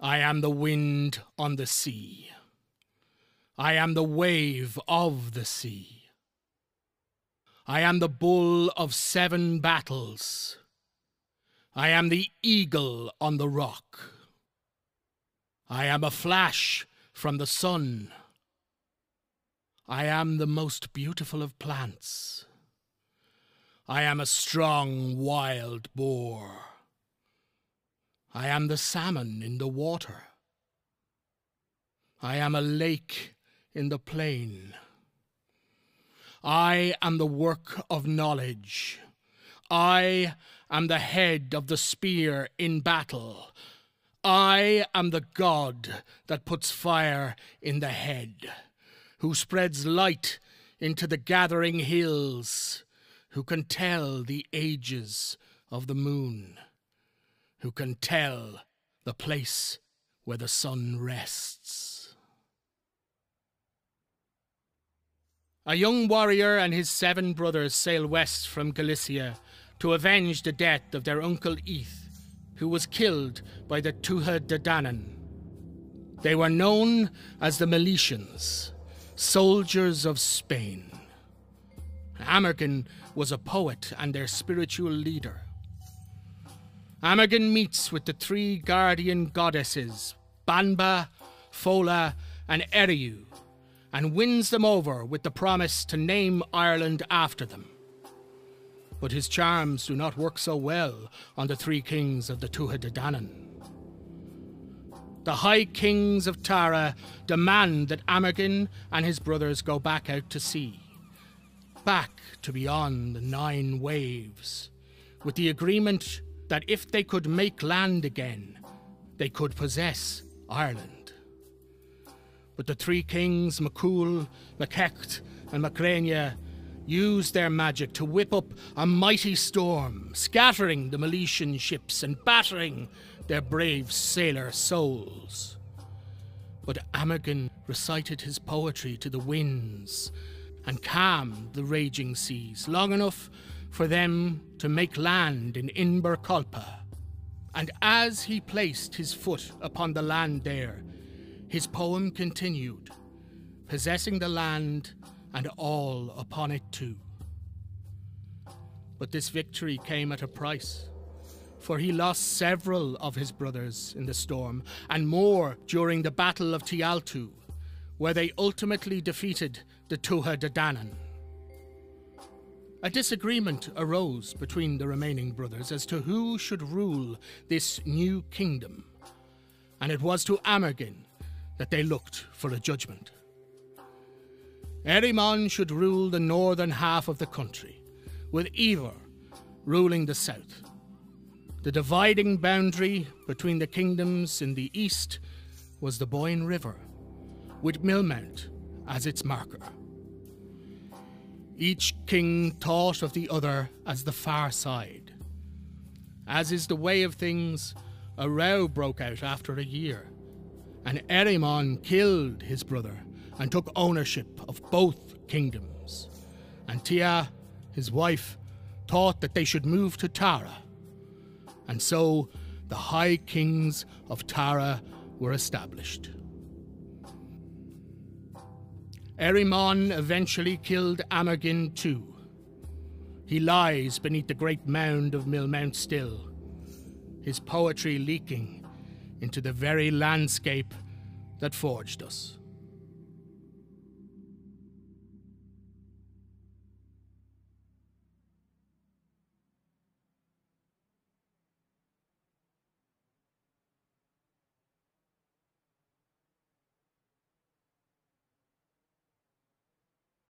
I am the wind on the sea. I am the wave of the sea. I am the bull of seven battles. I am the eagle on the rock. I am a flash from the sun. I am the most beautiful of plants. I am a strong wild boar. I am the salmon in the water. I am a lake in the plain. I am the work of knowledge. I am the head of the spear in battle. I am the God that puts fire in the head, who spreads light into the gathering hills, who can tell the ages of the moon who can tell the place where the sun rests. A young warrior and his seven brothers sail west from Galicia to avenge the death of their uncle Eith, who was killed by the Tuatha De Danann. They were known as the Milesians, soldiers of Spain. Amergin was a poet and their spiritual leader. Amergin meets with the three guardian goddesses, Banba, Fola, and Eriu, and wins them over with the promise to name Ireland after them. But his charms do not work so well on the three kings of the Tuatha De Danann. The High Kings of Tara demand that Amergin and his brothers go back out to sea, back to beyond the Nine Waves, with the agreement that if they could make land again, they could possess Ireland. But the three kings, McCool, MacHecht, and Macrania, used their magic to whip up a mighty storm, scattering the Milesian ships and battering their brave sailor souls. But Amergin recited his poetry to the winds and calmed the raging seas long enough for them to make land in Inverculpa. And as he placed his foot upon the land there, his poem continued, possessing the land and all upon it too. But this victory came at a price, for he lost several of his brothers in the storm, and more during the Battle of Tailtiu, where they ultimately defeated the Tuatha De. A disagreement arose between the remaining brothers as to who should rule this new kingdom, and it was to Amergin that they looked for a judgment. Erimon should rule the northern half of the country, with Ivar ruling the south. The dividing boundary between the kingdoms in the east was the Boyne River, with Millmount as its marker. Each king thought of the other as the far side. As is the way of things, a row broke out after a year, and Erimon killed his brother and took ownership of both kingdoms. And Tia, his wife, thought that they should move to Tara. And so the High Kings of Tara were established. Erimon eventually killed Amergin too. He lies beneath the great mound of Millmount still, his poetry leaking into the very landscape that forged us.